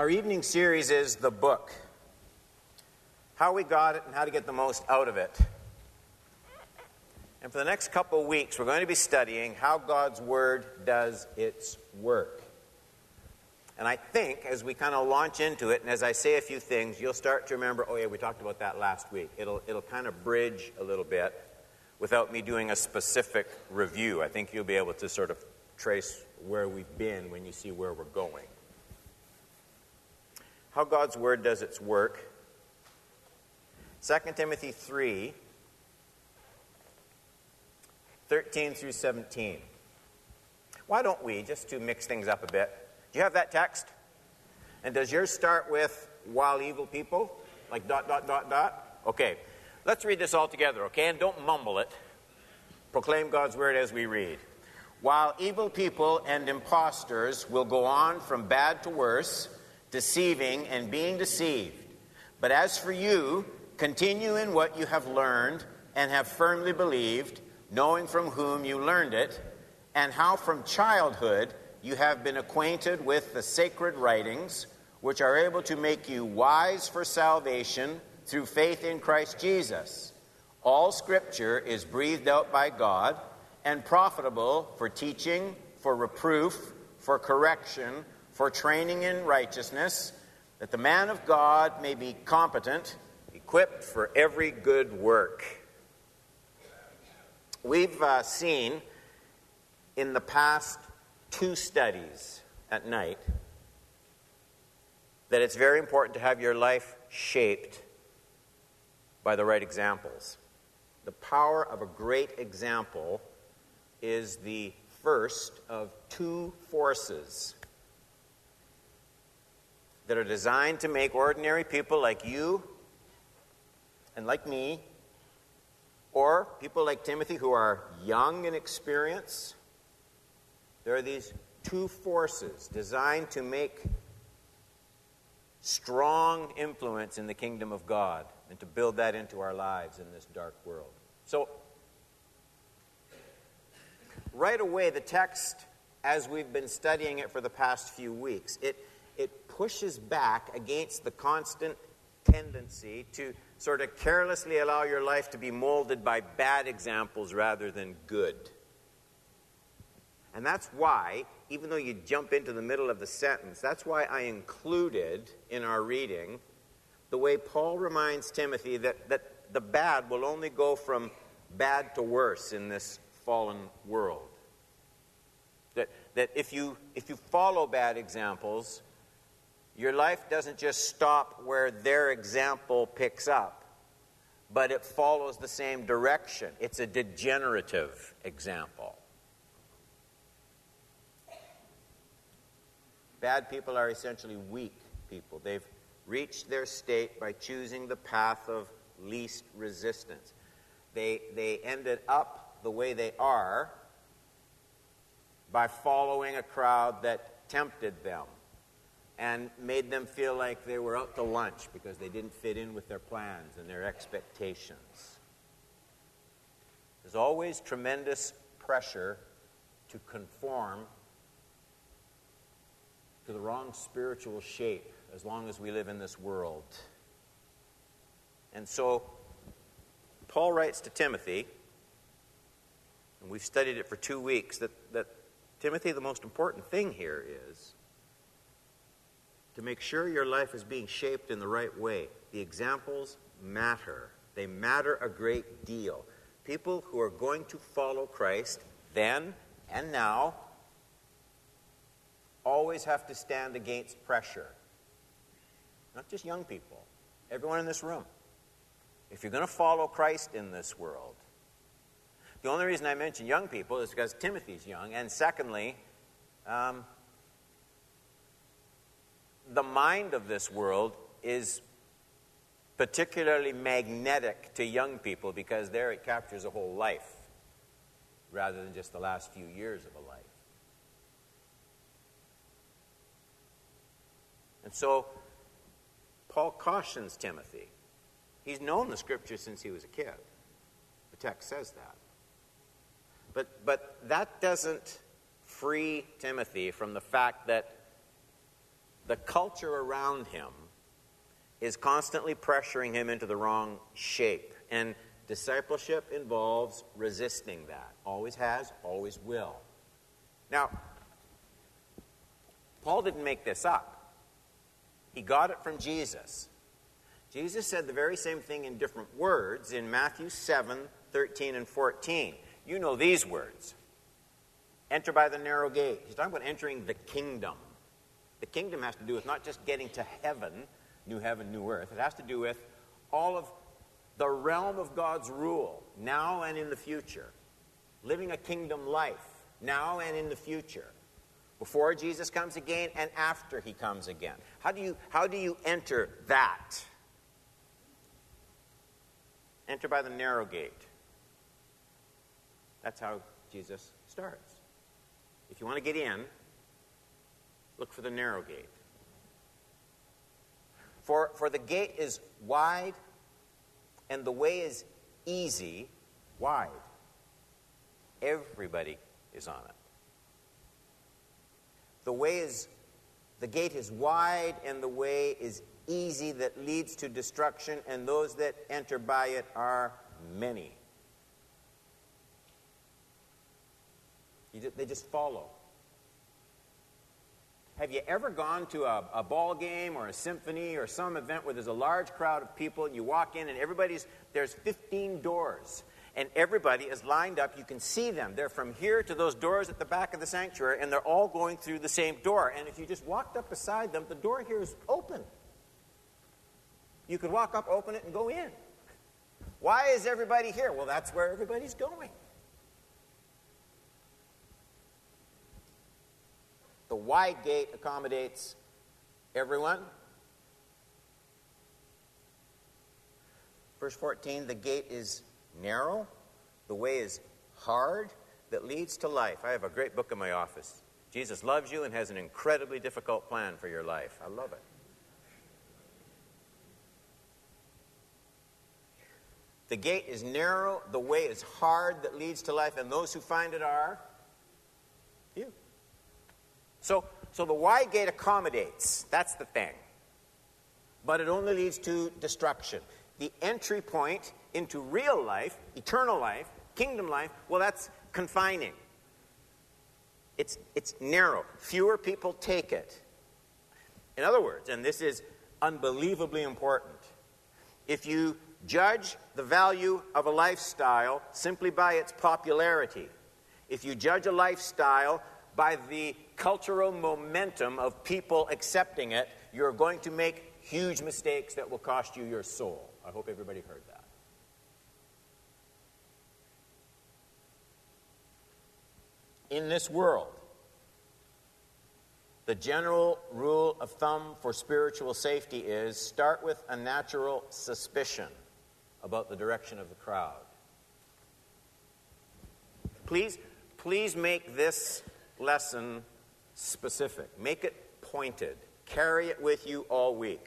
Our evening series is The Book How We Got It and How to Get the Most Out of It. And for the next couple weeks, we're going to be studying how God's Word does its work. And I think as we kind of launch into it, and as I say a few things, you'll start to remember, oh, yeah, we talked about that last week. It'll, it'll kind of bridge a little bit without me doing a specific review. I think you'll be able to sort of trace where we've been when you see where we're going. How God's Word does its work. 2 Timothy 3 13 through 17. Why don't we, just to mix things up a bit, do you have that text? And does yours start with while evil people? Like dot, dot, dot, dot? Okay. Let's read this all together, okay? And don't mumble it. Proclaim God's word as we read. While evil people and impostors will go on from bad to worse, deceiving and being deceived. But as for you, continue in what you have learned and have firmly believed knowing from whom you learned it, and how from childhood you have been acquainted with the sacred writings, which are able to make you wise for salvation through faith in Christ Jesus. All scripture is breathed out by God and profitable for teaching, for reproof, for correction, for training in righteousness, that the man of God may be competent, equipped for every good work. We've uh, seen in the past two studies at night that it's very important to have your life shaped by the right examples. The power of a great example is the first of two forces that are designed to make ordinary people like you and like me or people like Timothy who are young in experience. There are these two forces designed to make strong influence in the kingdom of God and to build that into our lives in this dark world. So, right away, the text, as we've been studying it for the past few weeks, it, pushes back against the constant tendency to sort of carelessly allow your life to be molded by bad examples rather than good. And that's why, even though you jump into the middle of the sentence, that's why I included in our reading the way Paul reminds Timothy that, that the bad will only go from bad to worse in this fallen world. That, that if, you, if you follow bad examples, your life doesn't just stop where their example picks up, but it follows the same direction. It's a degenerative example. Bad people are essentially weak people. They've reached their state by choosing the path of least resistance. They, they ended up the way they are by following a crowd that tempted them and made them feel like they were out to lunch because they didn't fit in with their plans and their expectations. There's always tremendous pressure to conform to the wrong spiritual shape as long as we live in this world. And so, Paul writes to Timothy, and we've studied it for two weeks, that, that Timothy, the most important thing here is to make sure your life is being shaped in the right way. The examples matter, they matter a great deal. People who are going to follow Christ then and now always have to stand against pressure. Not just young people, everyone in this room. If you're going to follow Christ in this world, the only reason I mention young people is because Timothy's young, and secondly, um, the mind of this world is particularly magnetic to young people because there it captures a whole life rather than just the last few years of a life. And so, Paul cautions Timothy. He's known the scripture since he was a kid. The text says that. But, but that doesn't free Timothy from the fact that the culture around him is constantly pressuring him into the wrong shape. And discipleship involves resisting that. Always has, always will. Now, Paul didn't make this up, he got it from Jesus. Jesus said the very same thing in different words in Matthew 7 13 and 14. You know these words enter by the narrow gate. He's talking about entering the kingdom. The kingdom has to do with not just getting to heaven, new heaven, new earth, it has to do with all of the realm of God's rule, now and in the future. Living a kingdom life, now and in the future. Before Jesus comes again and after he comes again. How do you, how do you enter that? Enter by the narrow gate. That's how Jesus starts. If you want to get in, look for the narrow gate. For, for the gate is wide and the way is easy, wide. Everybody is on it. The way is, the gate is wide and the way is easy that leads to destruction, and those that enter by it are many. They just follow. Have you ever gone to a, a, ball game or a symphony or some event where there's a large crowd of people and you walk in and everybody's, there's 15 doors and everybody is lined up. You can see them. They're from here to those doors at the back of the sanctuary and they're all going through the same door. And if you just walked up beside them, the door here is open. You could walk up, open it, and go in. Why is everybody here? Well, that's where everybody's going. Wide gate accommodates everyone. Verse 14 the gate is narrow, the way is hard that leads to life. I have a great book in my office. Jesus loves you and has an incredibly difficult plan for your life. I love it. The gate is narrow, the way is hard that leads to life, and those who find it are. So, so the wide gate accommodates. That's the thing. But it only leads to destruction. The entry point into real life, eternal life, kingdom life, well, that's confining. It's, it's narrow. Fewer people take it. In other words, and this is unbelievably important, if you judge the value of a lifestyle simply by its popularity. If you judge a lifestyle by the cultural momentum of people accepting it, you're going to make huge mistakes that will cost you your soul. I hope everybody heard that. In this world, the general rule of thumb for spiritual safety is start with a natural suspicion about the direction of the crowd. Please, please make this lesson specific. Make it pointed. Carry it with you all week.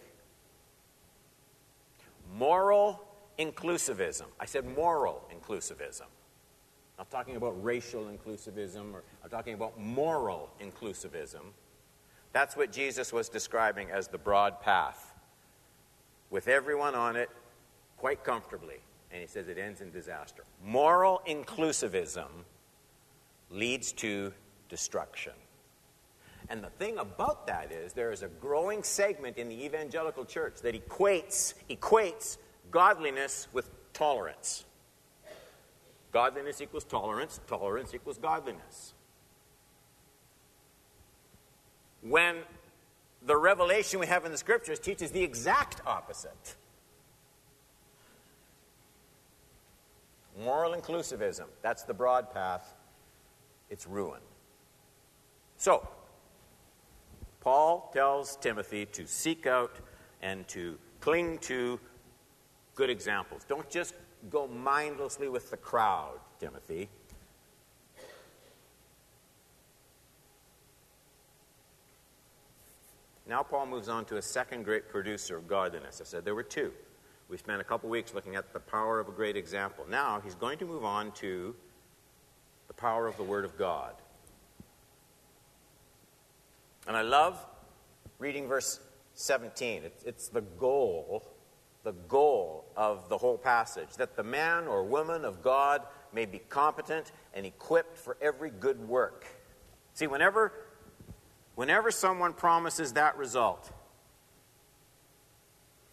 Moral inclusivism. I said moral inclusivism. I'm not talking about racial inclusivism, or I'm talking about moral inclusivism. That's what Jesus was describing as the broad path. With everyone on it, quite comfortably, and he says it ends in disaster. Moral inclusivism leads to destruction. And the thing about that is there is a growing segment in the evangelical church that equates, equates godliness with tolerance. Godliness equals tolerance, tolerance equals godliness. When the revelation we have in the scriptures teaches the exact opposite. Moral inclusivism, that's the broad path. It's ruin. So, Paul tells Timothy to seek out and to cling to good examples. Don't just go mindlessly with the crowd, Timothy. Now, Paul moves on to a second great producer of godliness. I said there were two. We spent a couple weeks looking at the power of a great example. Now he's going to move on to the power of the Word of God. And I love reading verse 17. It's, the goal, the goal of the whole passage, that the man or woman of God may be competent and equipped for every good work. See, whenever, whenever someone promises that result,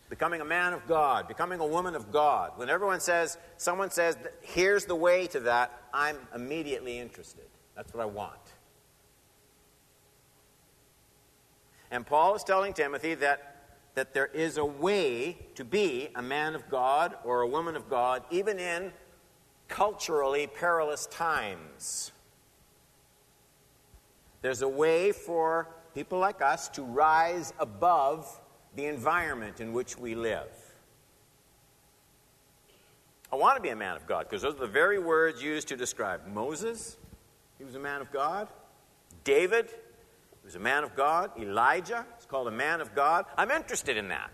becoming a man of God, becoming a woman of God, when everyone says, someone says, here's the way to that, I'm immediately interested. That's what I want. And Paul is telling Timothy that, that there is a way to be a man of God or a woman of God, even in culturally perilous times. There's a way for people like us to rise above the environment in which we live. I want to be a man of God because those are the very words used to describe Moses. He was a man of God. David, was a man of God. Elijah is called a man of God. I'm interested in that.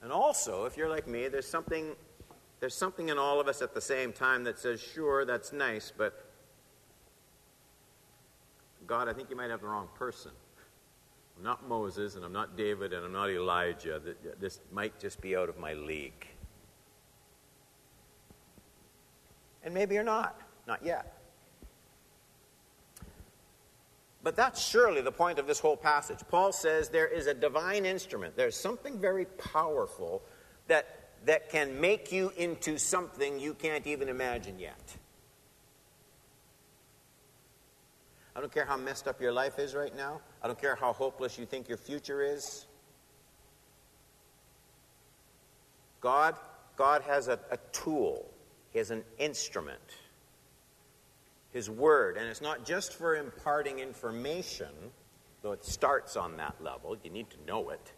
And also, if you're like me, there's something, there's something in all of us at the same time that says, sure, that's nice, but God, I think you might have the wrong person. I'm not Moses, and I'm not David, and I'm not Elijah. This might just be out of my league. And maybe you're not. Not yet. But that's surely the point of this whole passage. Paul says there is a divine instrument, there's something very powerful that, that can make you into something you can't even imagine yet. I don't care how messed up your life is right now. I don't care how hopeless you think your future is. God, God has a, a tool, He has an instrument his Word. And it's not just for imparting information, though it starts on that level. You need to know it.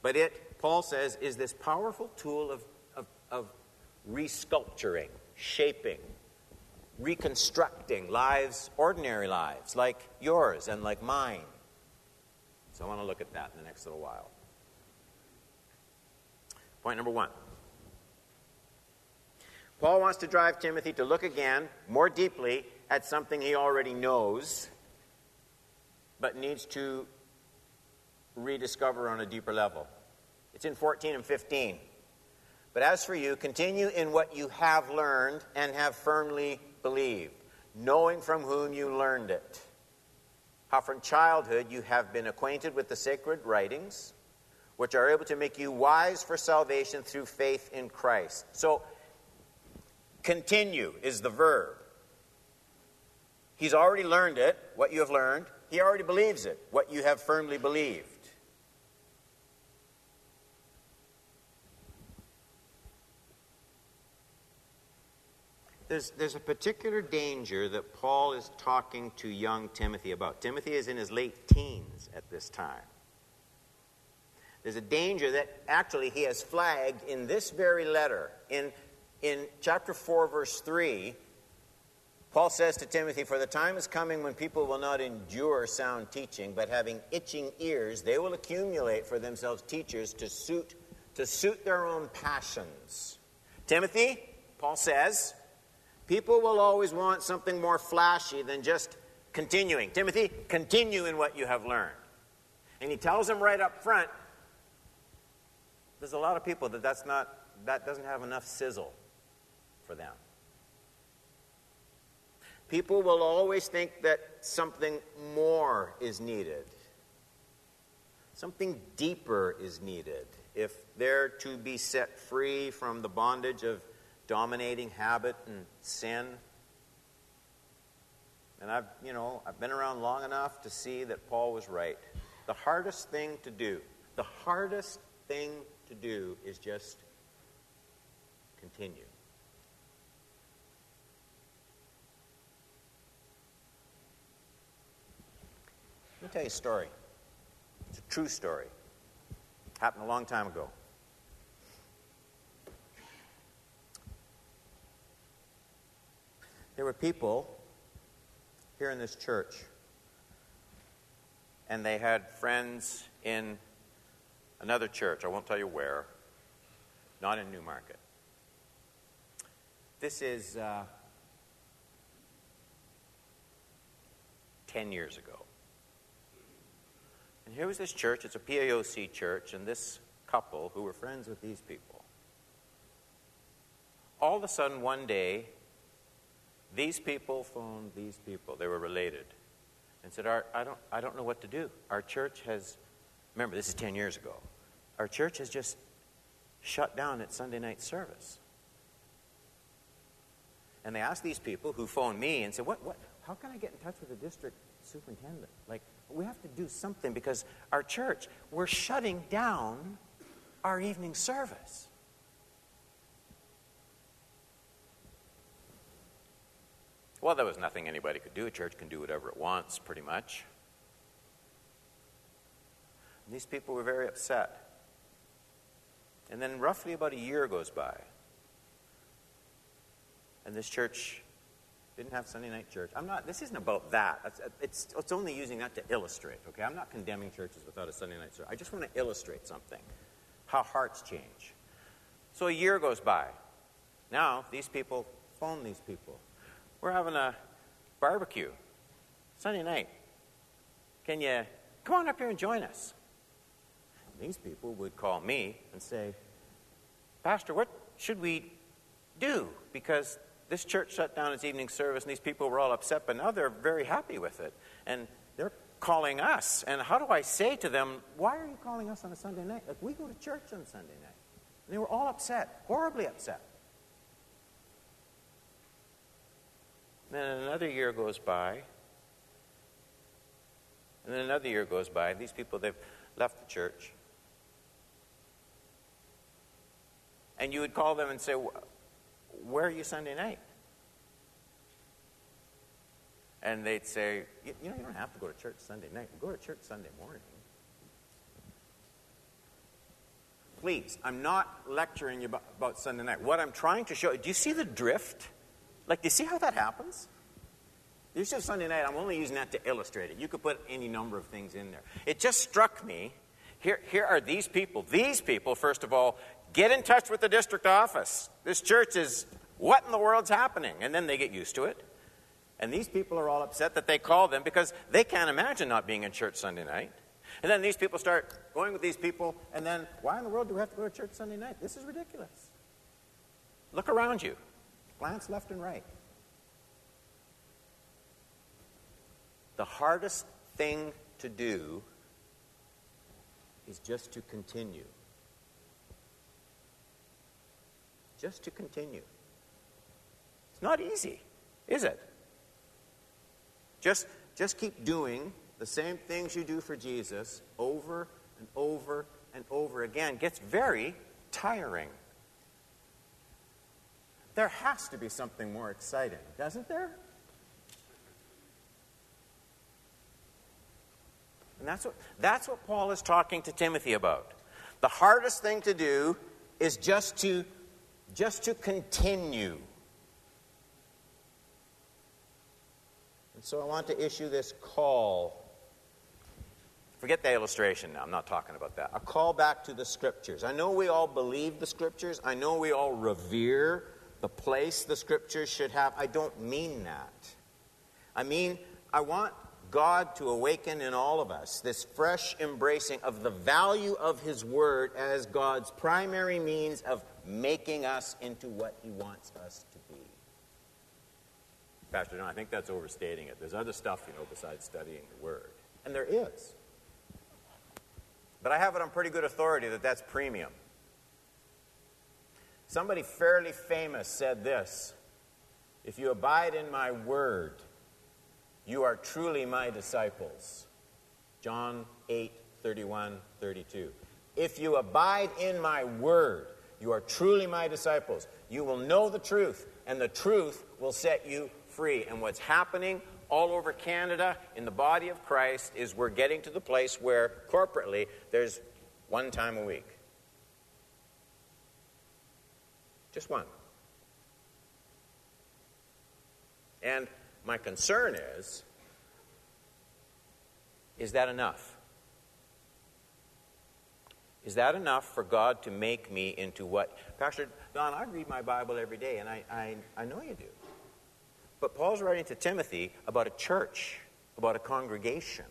But it, Paul says, is this powerful tool of, of, of resculpturing, shaping, reconstructing lives, ordinary lives, like yours and like mine. So I want to look at that in the next little while. Point number one. Paul wants to drive Timothy to look again, more deeply, at something he already knows, but needs to rediscover on a deeper level. It's in 14 and 15. But as for you, continue in what you have learned and have firmly believed, knowing from whom you learned it. How from childhood you have been acquainted with the sacred writings, which are able to make you wise for salvation through faith in Christ. So, Continue is the verb. He's already learned it, what you have learned. He already believes it, what you have firmly believed. There's, there's a particular danger that Paul is talking to young Timothy about. Timothy is in his late teens at this time. There's a danger that actually he has flagged in this very letter, in in chapter 4, verse 3, Paul says to Timothy, For the time is coming when people will not endure sound teaching, but having itching ears, they will accumulate for themselves teachers to suit, to suit their own passions. Timothy, Paul says, people will always want something more flashy than just continuing. Timothy, continue in what you have learned. And he tells him right up front, there's a lot of people that that's not, that doesn't have enough sizzle for them. People will always think that something more is needed, something deeper is needed if they're to be set free from the bondage of dominating habit and sin. And I've, you know, I've been around long enough to see that Paul was right. The hardest thing to do, the hardest thing to do is just continue. Let me tell you a story. It's a true story. Happened a long time ago. There were people here in this church, and they had friends in another church. I won't tell you where, not in Newmarket. This is uh, 10 years ago. And here was this church, it's a PAOC church, and this couple who were friends with these people. All of a sudden, one day, these people phoned these people, they were related, and said, I don't, I don't know what to do. Our church has, remember, this is 10 years ago, our church has just shut down its Sunday night service. And they asked these people who phoned me and said, what, what, How can I get in touch with the district superintendent? Like, we have to do something because our church, we're shutting down our evening service. Well, there was nothing anybody could do. A church can do whatever it wants, pretty much. And these people were very upset. And then, roughly about a year goes by, and this church didn't have Sunday night church. I'm not, this isn't about that. It's, it's, it's only using that to illustrate, okay? I'm not condemning churches without a Sunday night service. I just want to illustrate something how hearts change. So a year goes by. Now, these people phone these people. We're having a barbecue Sunday night. Can you come on up here and join us? These people would call me and say, Pastor, what should we do? Because this church shut down its evening service and these people were all upset, but now they're very happy with it. And they're calling us. And how do I say to them, why are you calling us on a Sunday night? Like, we go to church on Sunday night. And they were all upset, horribly upset. Then another year goes by. And then another year goes by. These people, they've left the church. And you would call them and say, Where are you Sunday night? And they'd say, You know, you don't have to go to church Sunday night. Go to church Sunday morning. Please, I'm not lecturing you about, about Sunday night. What I'm trying to show do you see the drift? Like, do you see how that happens? This is Sunday night. I'm only using that to illustrate it. You could put any number of things in there. It just struck me. Here, here are these people. These people, first of all, get in touch with the district office. This church is, what in the world's happening? And then they get used to it. And these people are all upset that they call them because they can't imagine not being in church Sunday night. And then these people start going with these people, and then, why in the world do we have to go to church Sunday night? This is ridiculous. Look around you. Glance left and right. The hardest thing to do is just to continue. Just to continue. It's not easy, is it? Just, just keep doing the same things you do for Jesus over and over and over again. It gets very tiring. There has to be something more exciting, doesn't there? And that's what, that's what Paul is talking to Timothy about. The hardest thing to do is just to, just to continue. And so I want to issue this call. Forget the illustration now, I'm not talking about that. A call back to the scriptures. I know we all believe the scriptures, I know we all revere the place the scriptures should have. I don't mean that. I mean, I want God to awaken in all of us this fresh embracing of the value of His Word as God's primary means of making us into what He wants us to be. Pastor John, I think that's overstating it. There's other stuff, you know, besides studying the Word. And there is. But I have it on pretty good authority that that's premium. Somebody fairly famous said this If you abide in my word, you are truly my disciples. John 8, 31, 32. If you abide in my word, you are truly my disciples. You will know the truth, and the truth will set you free. And what's happening all over Canada in the body of Christ is we're getting to the place where corporately there's one time a week. Just one. And my concern is is that enough? Is that enough for God to make me into what? Pastor Don, I read my Bible every day, and I, I, I know you do. But Paul's writing to Timothy about a church. about a congregation.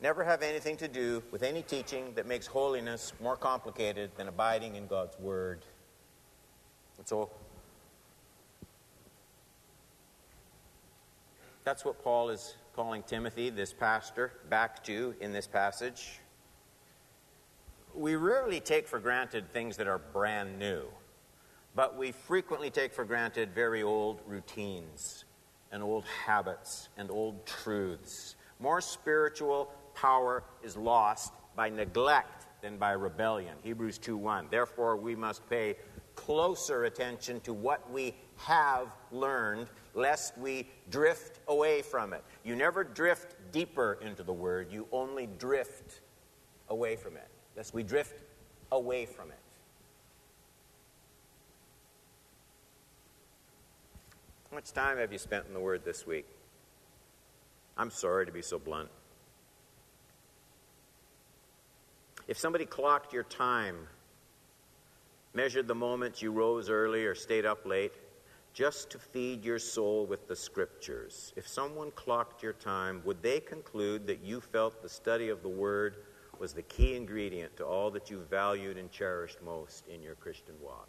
Never have anything to do with any teaching that makes holiness more complicated than abiding in God's Word. And so, that's what Paul is calling Timothy, this pastor, back to in this passage. We rarely take for granted things that are brand new, but we frequently take for granted very old routines and old habits and old truths. More spiritual power is lost by neglect than by rebellion. Hebrews 2:1. Therefore we must pay closer attention to what we have learned lest we drift away from it. You never drift deeper into the word, you only drift away from it. Lest we drift away from it. How much time have you spent in the Word this week? I'm sorry to be so blunt. If somebody clocked your time, measured the moments you rose early or stayed up late, just to feed your soul with the scriptures, if someone clocked your time, would they conclude that you felt the study of the Word was the key ingredient to all that you valued and cherished most in your Christian walk?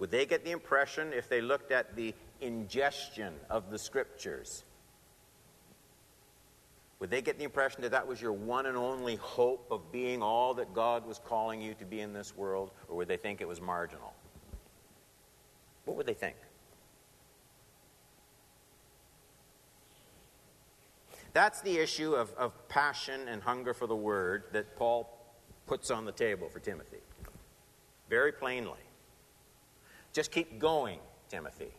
Would they get the impression, if they looked at the ingestion of the Scriptures, would they get the impression that that was your one and only hope of being all that God was calling you to be in this world, or would they think it was marginal? What would they think? That's the issue of, of passion and hunger for the word that Paul puts on the table for Timothy. Very plainly. Just keep going, Timothy.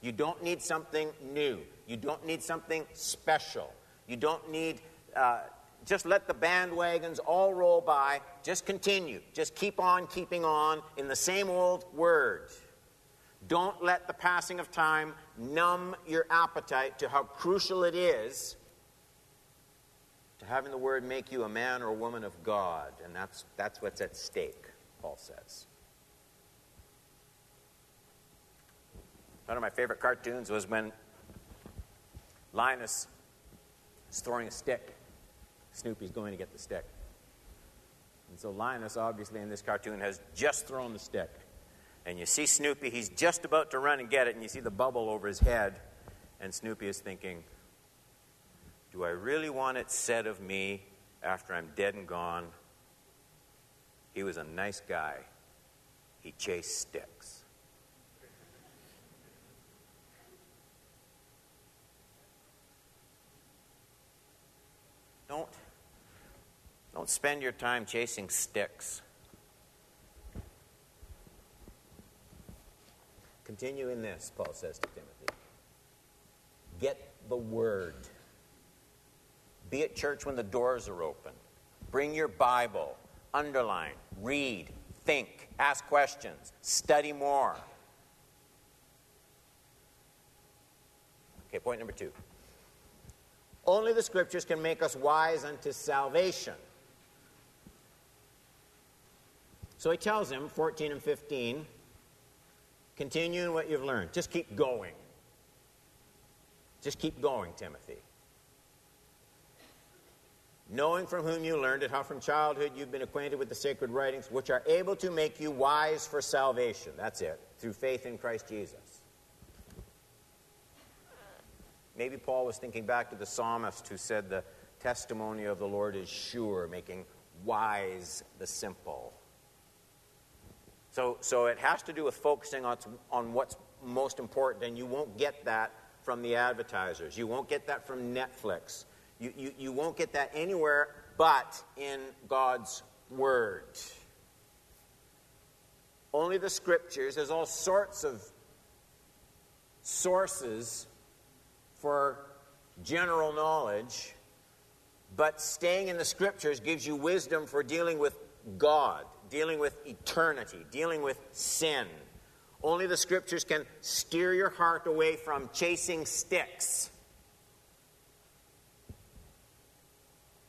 You don't need something new. You don't need something special. You don't need, uh, just let the bandwagons all roll by. Just continue. Just keep on keeping on in the same old word. Don't let the passing of time numb your appetite to how crucial it is to having the word make you a man or a woman of God. And that's, that's what's at stake, Paul says. One of my favorite cartoons was when Linus is throwing a stick. Snoopy's going to get the stick. And so Linus, obviously, in this cartoon, has just thrown the stick and you see Snoopy, he's just about to run and get it, and you see the bubble over his head, and Snoopy is thinking, Do I really want it said of me after I'm dead and gone? He was a nice guy. He chased sticks. Don't, don't spend your time chasing sticks. Continue in this, Paul says to Timothy. Get the word. Be at church when the doors are open. Bring your Bible. Underline, read, think, ask questions, study more. Okay, point number two. Only the scriptures can make us wise unto salvation. So he tells him, 14 and 15, Continue in what you've learned. Just keep going. Just keep going, Timothy. Knowing from whom you learned it, how from childhood you've been acquainted with the sacred writings, which are able to make you wise for salvation. That's it, through faith in Christ Jesus. Maybe Paul was thinking back to the psalmist who said, The testimony of the Lord is sure, making wise the simple. So, so it has to do with focusing on, on what's most important, and you won't get that from the advertisers. You won't get that from Netflix. You, you, you won't get that anywhere but in God's Word. Only the Scriptures, there's all sorts of sources for general knowledge, but staying in the Scriptures gives you wisdom for dealing with God dealing with eternity, dealing with sin. Only the scriptures can steer your heart away from chasing sticks.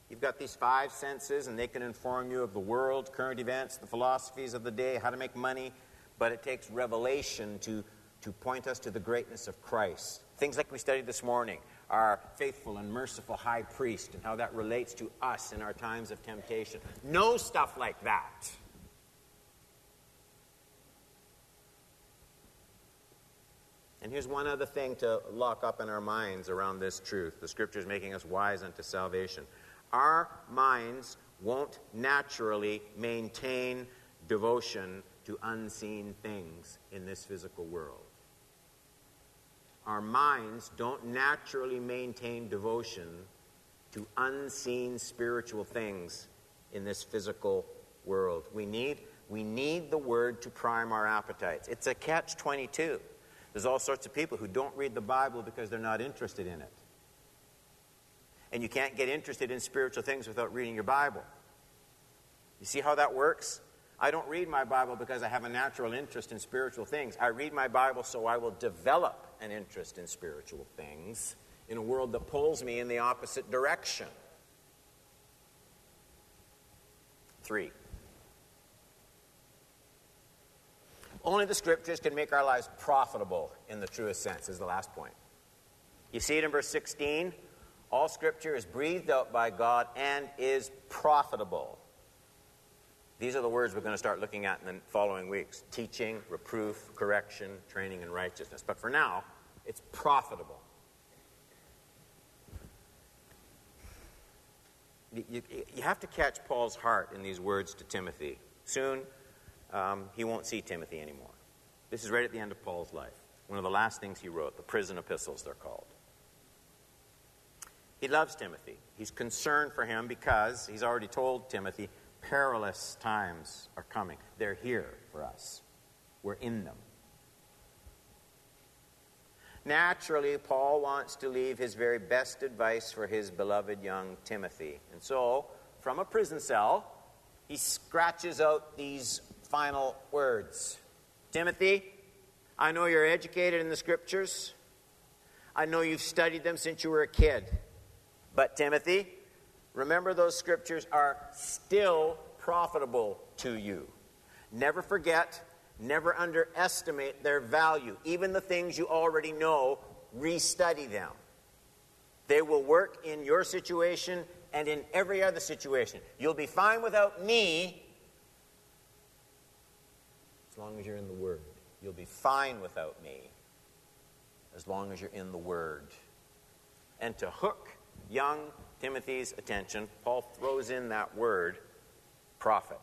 You've got these five senses, and they can inform you of the world, current events, the philosophies of the day, how to make money. But it takes revelation to, to point us to the greatness of Christ. Things like we studied this morning our faithful and merciful high priest and how that relates to us in our times of temptation. No stuff like that. And here's one other thing to lock up in our minds around this truth the scripture is making us wise unto salvation. Our minds won't naturally maintain devotion to unseen things in this physical world. Our minds don't naturally maintain devotion to unseen spiritual things in this physical world. We need, we need the Word to prime our appetites. It's a catch 22. There's all sorts of people who don't read the Bible because they're not interested in it. And you can't get interested in spiritual things without reading your Bible. You see how that works? I don't read my Bible because I have a natural interest in spiritual things. I read my Bible so I will develop an interest in spiritual things in a world that pulls me in the opposite direction. Three. Only the scriptures can make our lives profitable in the truest sense, is the last point. You see it in verse 16? All scripture is breathed out by God and is profitable. These are the words we're going to start looking at in the following weeks teaching, reproof, correction, training in righteousness. But for now, it's profitable. You, you, you have to catch Paul's heart in these words to Timothy. Soon, um, he won't see Timothy anymore. This is right at the end of Paul's life. One of the last things he wrote, the prison epistles, they're called. He loves Timothy. He's concerned for him because he's already told Timothy perilous times are coming. They're here for us, we're in them. Naturally, Paul wants to leave his very best advice for his beloved young Timothy. And so, from a prison cell, he scratches out these final words Timothy, I know you're educated in the scriptures. I know you've studied them since you were a kid. But, Timothy, remember those scriptures are still profitable to you. Never forget, never underestimate their value. Even the things you already know, restudy them. They will work in your situation and in every other situation. You'll be fine without me as long as you're in the Word. You'll be fine without me as long as you're in the Word. And to hook young Timothy's attention, Paul throws in that word, profit.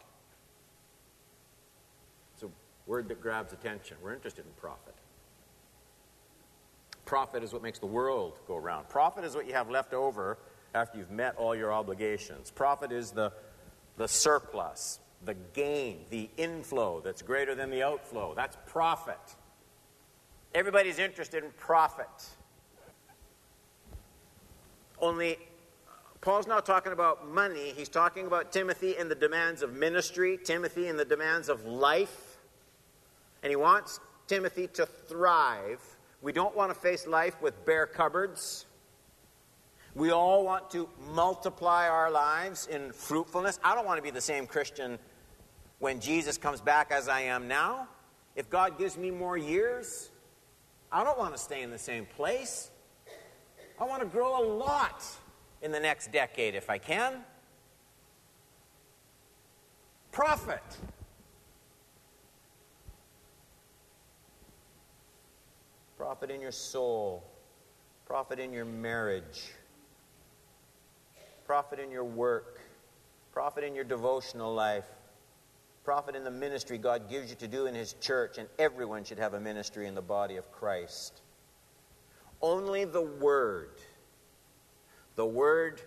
It's a word that grabs attention. We're interested in profit. Profit is what makes the world go round. Profit is what you have left over after you've met all your obligations. Profit is the, the surplus the gain, the inflow that's greater than the outflow. That's profit. Everybody's interested in profit. Only Paul's not talking about money, he's talking about Timothy and the demands of ministry, Timothy and the demands of life. And he wants Timothy to thrive. We don't want to face life with bare cupboards. We all want to multiply our lives in fruitfulness. I don't want to be the same Christian when Jesus comes back as I am now. If God gives me more years, I don't want to stay in the same place. I want to grow a lot in the next decade if I can. Profit. Profit in your soul. Profit in your marriage. Profit in your work. Profit in your devotional life profit in the ministry God gives you to do in His church, and everyone should have a ministry in the body of Christ. Only the Word, the Word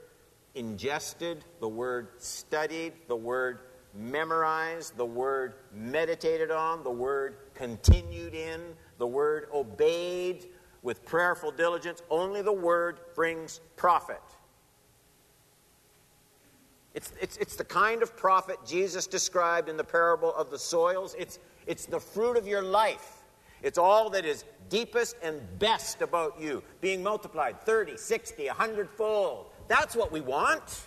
ingested, the Word studied, the Word memorized, the Word meditated on, the Word continued in, the Word obeyed with prayerful diligence, only the Word brings profit. It's, it's, it's the kind of profit Jesus described in the parable of the soils. It's, it's the fruit of your life. It's all that is deepest and best about you being multiplied 30, 60, 100 fold. That's what we want.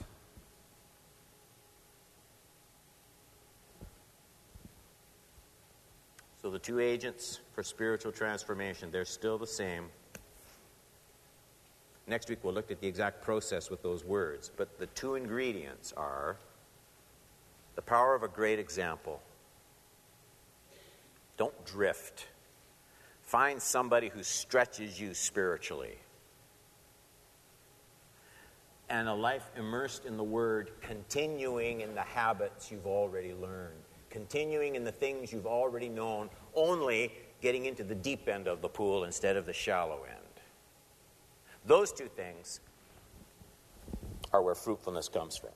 So the two agents for spiritual transformation, they're still the same. Next week we'll look at the exact process with those words. But the two ingredients are the power of a great example. Don't drift. Find somebody who stretches you spiritually. And a life immersed in the Word, continuing in the habits you've already learned, continuing in the things you've already known, only getting into the deep end of the pool instead of the shallow end. Those two things are where fruitfulness comes from.